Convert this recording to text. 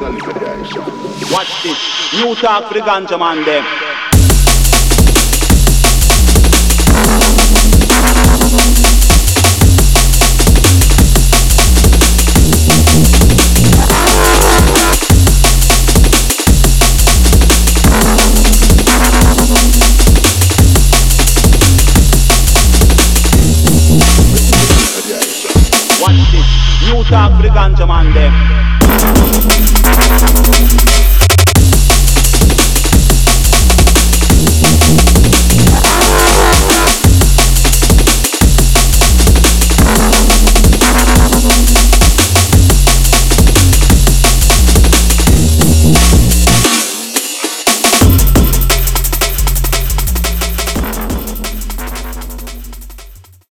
Watch this. New talk for the ganja man them. Watch this. New talk to the ganja man them.